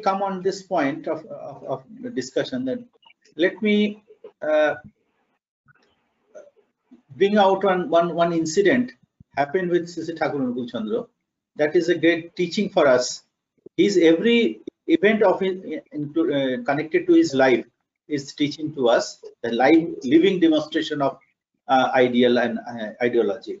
come on this point of, of, of discussion, then let me uh, bring out one, one, one incident happened with Sri Sri Thakur Chandra. That is a great teaching for us. His every event of his, uh, connected to his life is teaching to us the live living demonstration of uh, ideal and uh, ideology.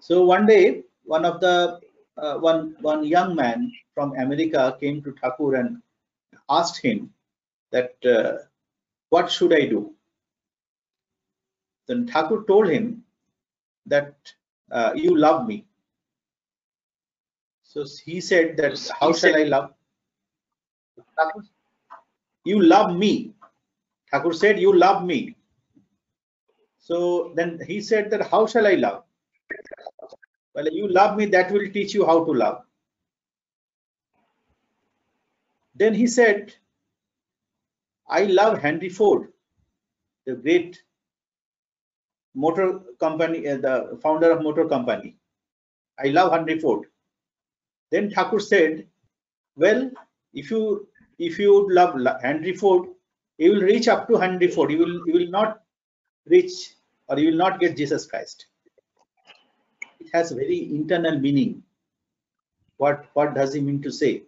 So one day, one of the uh, one one young man from America came to Thakur and asked him that uh, what should I do? Then Thakur told him that uh, you love me. So he said that how shall I love? You love me. Thakur said you love me. So then he said that how shall I love? Well, you love me, that will teach you how to love. Then he said, I love Henry Ford, the great motor company, uh, the founder of motor company. I love Henry Ford. Then Thakur said, well, if you if you love Henry Ford, you will reach up to Henry Ford. You will you will not reach or you will not get Jesus Christ. Has very internal meaning. What what does he mean to say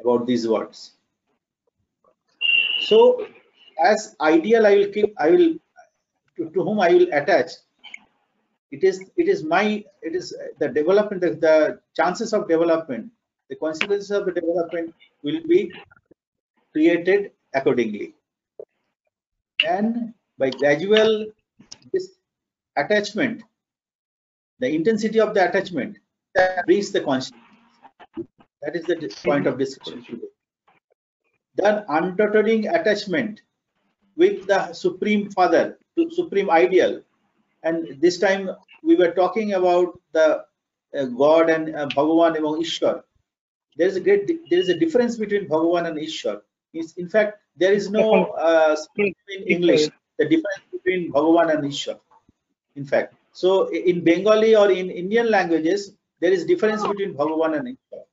about these words? So as ideal, I will keep I will to, to whom I will attach. It is it is my it is the development the, the chances of development the consequences of the development will be created accordingly and by gradual this attachment the intensity of the attachment that brings the consciousness. That is the point of discussion today. Then untottering attachment with the supreme father to supreme ideal and this time we were talking about the uh, god and uh, bhagavan among ishwar. There is a great there is a difference between bhagavan and ishwar. Is in fact there is no uh, in english the difference between bhagavan and ishwar in fact so in bengali or in indian languages there is difference between bhagavan and ishwar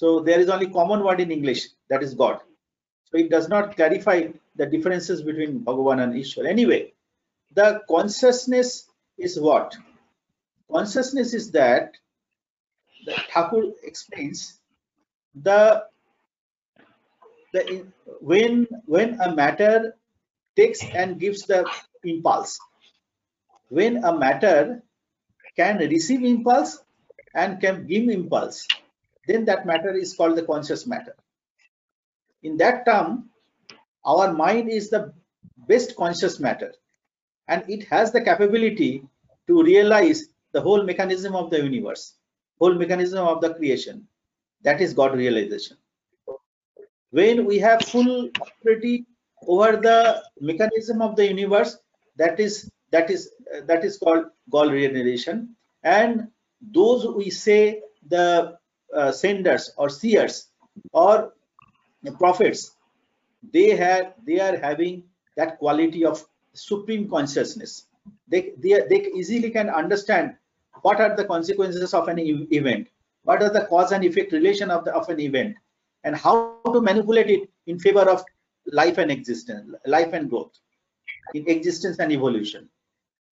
so there is only common word in english that is god so it does not clarify the differences between Bhagavan and Ishwar. Anyway, the consciousness is what? Consciousness is that the Thakur explains the the when when a matter takes and gives the impulse when a matter can receive impulse and can give impulse then that matter is called the conscious matter. In that term our mind is the best conscious matter and it has the capability to realize the whole mechanism of the universe whole mechanism of the creation that is god realization. When we have full authority over the mechanism of the universe that is that is uh, that is called god realization and those we say the uh, senders or seers or prophets they have they are having that quality of supreme consciousness. They they, they easily can understand what are the consequences of an e event what are the cause and effect relation of the of an event and how to manipulate it in favor of life and existence life and growth in existence and evolution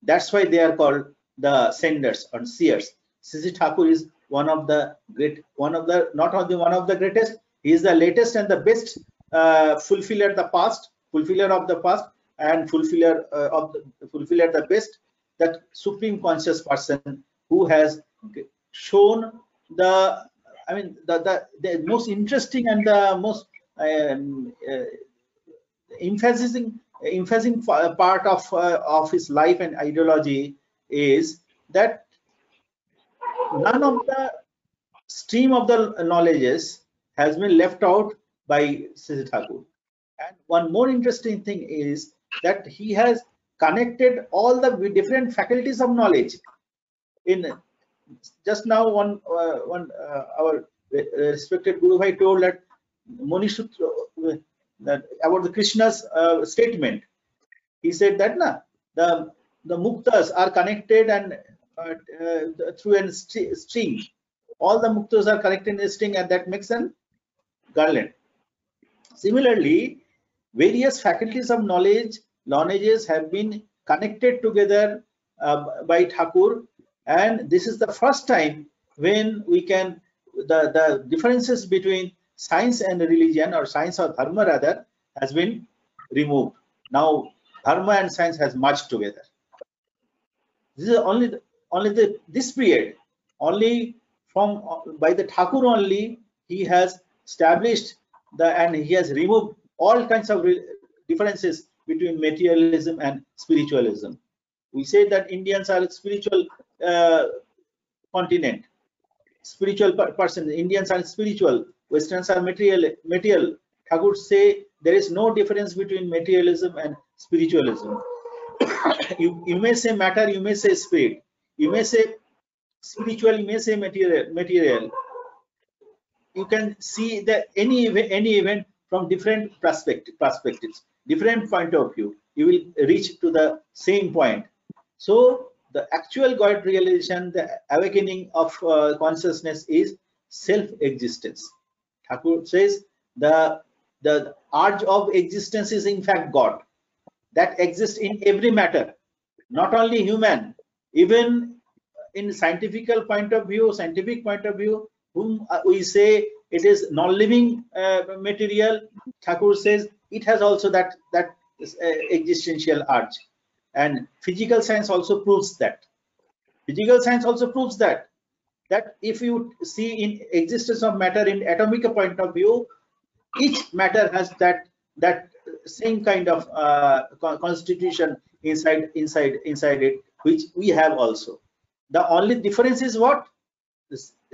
that's why they are called the senders or seers Sri Sri Thakur is one of the great one of the not only one of the greatest he is the latest and the best uh, fulfiller the past, fulfiller of the past, and fulfiller uh, of the fulfiller the best. That supreme conscious person who has shown the, I mean, the the, the most interesting and the most um, uh, emphasizing emphasizing part of uh, of his life and ideology is that none of the stream of the knowledges has been left out by Sri Sri Thakur. And one more interesting thing is that he has connected all the different faculties of knowledge. In just now, one uh, one uh, our respected Guru Bhai told that uh, that about the Krishna's uh, statement. He said that na the the muktas are connected and uh, uh, through a string. All the muktas are connected in a string, and that makes an garland. Similarly, various faculties of knowledge, knowledges have been connected together uh, by Thakur, and this is the first time when we can the the differences between science and religion or science or dharma rather has been removed. Now dharma and science has merged together. This is only the, only the this period only from by the Thakur only he has established the and he has removed all kinds of differences between materialism and spiritualism. We say that Indians are a spiritual uh, continent, spiritual person. Indians are spiritual. Westerns are material. Material. Thakur say there is no difference between materialism and spiritualism. you, you may say matter, you may say spirit, you may say spiritual, you may say material. Material. You can see that any any event from different perspective, perspectives, different point of view. You will reach to the same point. So the actual God realization, the awakening of uh, consciousness is self-existence. Thakur says the the urge of existence is in fact God. That exists in every matter, not only human, even in scientific point of view, scientific point of view, whom uh, we say it is non-living uh, material, Thakur says it has also that that uh, existential urge, and physical science also proves that. Physical science also proves that that if you see in existence of matter in atomic point of view, each matter has that that same kind of uh, constitution inside inside inside it which we have also. The only difference is what?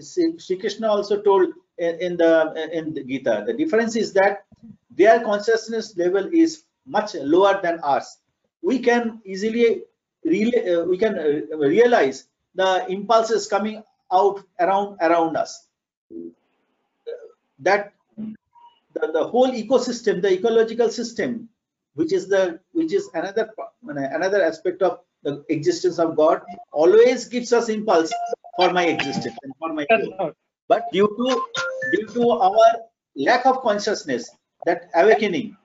Sri Krishna also told in, the in the Gita. The difference is that their consciousness level is much lower than ours. We can easily uh, we can uh, realize the impulses coming out around around us that the, the whole ecosystem, the ecological system, which is the which is another another aspect of the existence of God, always gives us impulse for my existence and for my growth. But due to due to our lack of consciousness, that awakening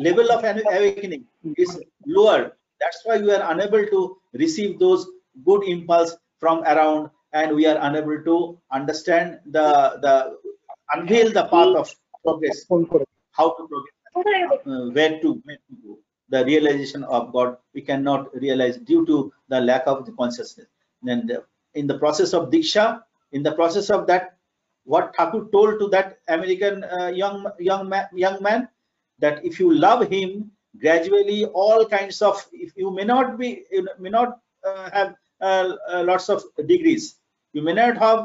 level of awakening is lower. That's why we are unable to receive those good impulse from around, and we are unable to understand the the unveil the path of progress, how to progress, uh, where to, where to go. The realization of God we cannot realize due to the lack of the consciousness. And in the process of diksha, in the process of that, what Thakur told to that American uh, young young man, young man, that if you love him, gradually all kinds of, if you may not be, you may not uh, have uh, uh, lots of degrees, you may not have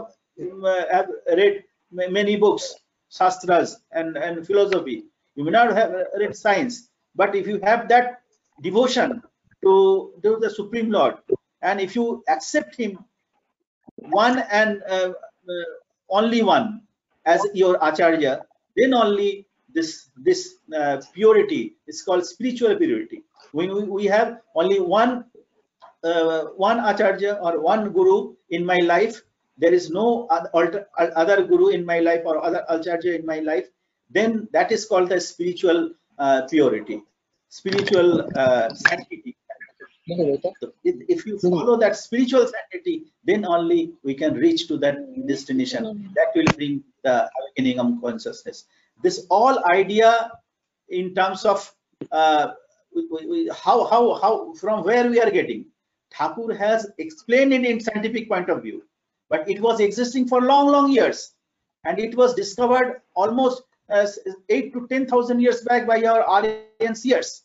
uh, have read many books, shastras and, and philosophy. You may not have read science, but if you have that devotion to, to the Supreme Lord, and if you accept Him, one and uh, uh, only one as your acharya, then only this this uh, purity is called spiritual purity. When we, we have only one uh, one acharya or one guru in my life, there is no other, other guru in my life or other acharya in my life, then that is called the spiritual uh, purity, spiritual uh, sanctity. If you follow that spiritual sanctity, then only we can reach to that destination. That will bring the awakening of consciousness. This all idea in terms of uh, we, we, how how how from where we are getting. Thakur has explained it in scientific point of view but it was existing for long, long years. And it was discovered almost as eight to 10,000 years back by our Aryan seers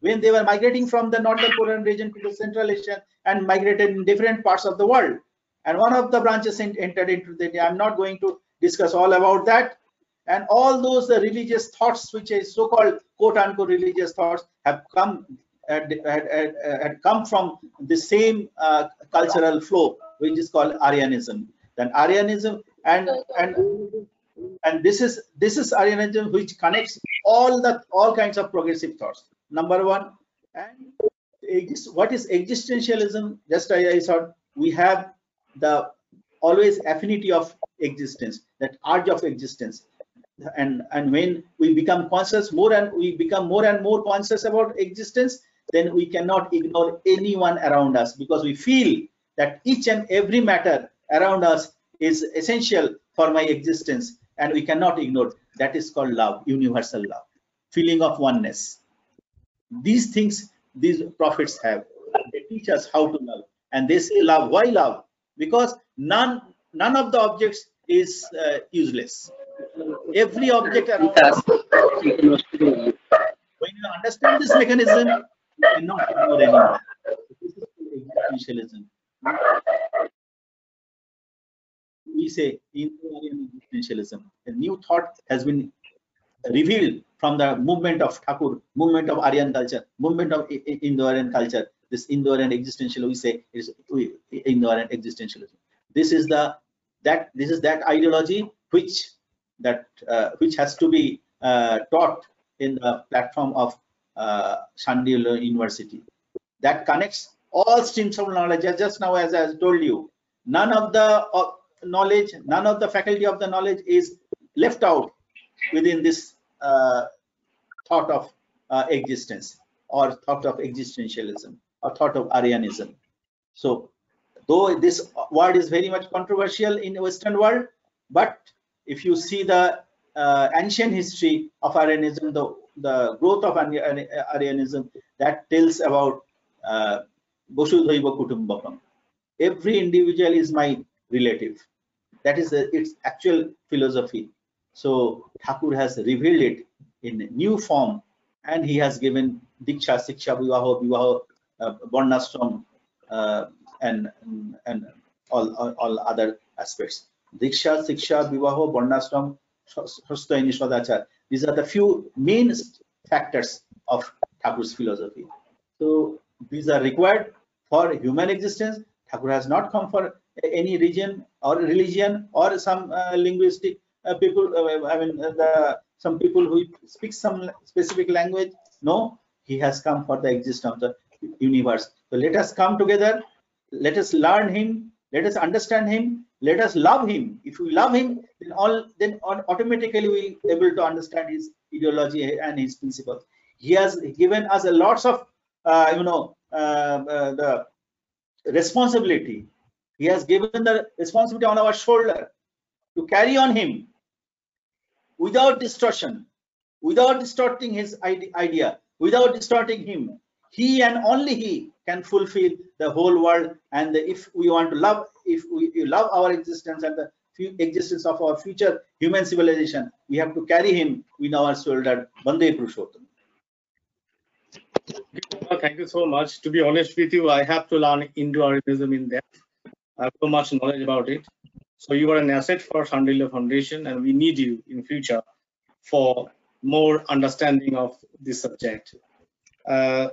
when they were migrating from the northern Korean region to the Central Asia and migrated in different parts of the world. And one of the branches entered into the, I'm not going to discuss all about that. And all those religious thoughts, which is so-called quote unquote religious thoughts have come had, had, had, had come from the same uh, cultural flow which is called Aryanism. Then Aryanism and and and this is this is Aryanism which connects all the all kinds of progressive thoughts. Number one, and what is existentialism? Just I, I thought we have the always affinity of existence, that urge of existence. and and when we become conscious more and we become more and more conscious about existence then we cannot ignore anyone around us because we feel that each and every matter around us is essential for my existence and we cannot ignore. That is called love universal love feeling of oneness. These things these prophets have. They teach us how to love and they say love why love? Because none none of the objects is uh, useless. Every object around us. When you understand this mechanism cannot ignore anyone this is existentialism we say Indo-Aryan existentialism. A new thought has been revealed from the movement of Thakur, movement of Aryan culture, movement of Indo-Aryan culture. This Indo-Aryan existential, we say, is Indo-Aryan existentialism. This is the that this is that ideology which that uh, which has to be uh, taught in the platform of uh, University. That connects all streams of knowledge. Just now, as I told you, none of the uh, knowledge, none of the faculty of the knowledge is left out within this uh, thought of uh, existence or thought of existentialism or thought of Aryanism. So though this word is very much controversial in Western world, but if you see the uh, ancient history of Aryanism, the, the growth of Aryanism, that tells about uh, Kutumbakam. Every individual is my relative. That is the, its actual philosophy. So Thakur has revealed it in new form and he has given Diksha, Siksha, Vivaho, Vivaho, uh, uh, and, and all, all, all, other aspects. Diksha, Siksha, Vivaho, Varnashram, Hastayani, Swadachar. These are the few main factors of Thakur's philosophy. So these are required for human existence. Thakur has not come for any region or religion or some uh, linguistic uh, people uh, i mean uh, the some people who speak some specific language. No he has come for the existence of the universe. So let us come together. Let us learn him. Let us understand him let us love him. If we love him then all then automatically we'll be able to understand his ideology and his principles. He has given us a lots of uh, you know uh, the responsibility. He has given the responsibility on our shoulder to carry on him without distortion, without distorting his idea, without distorting him. He and only he can fulfill the whole world. And if we want to love, if we love our existence and the existence of our future human civilization, we have to carry him in our shoulder. Bande Purushottam. Thank you so much. To be honest with you, I have to learn Indo-Aryanism in depth i have so much knowledge about it. So you are an asset for Shandilya Foundation and we need you in future for more understanding of this subject. Uh,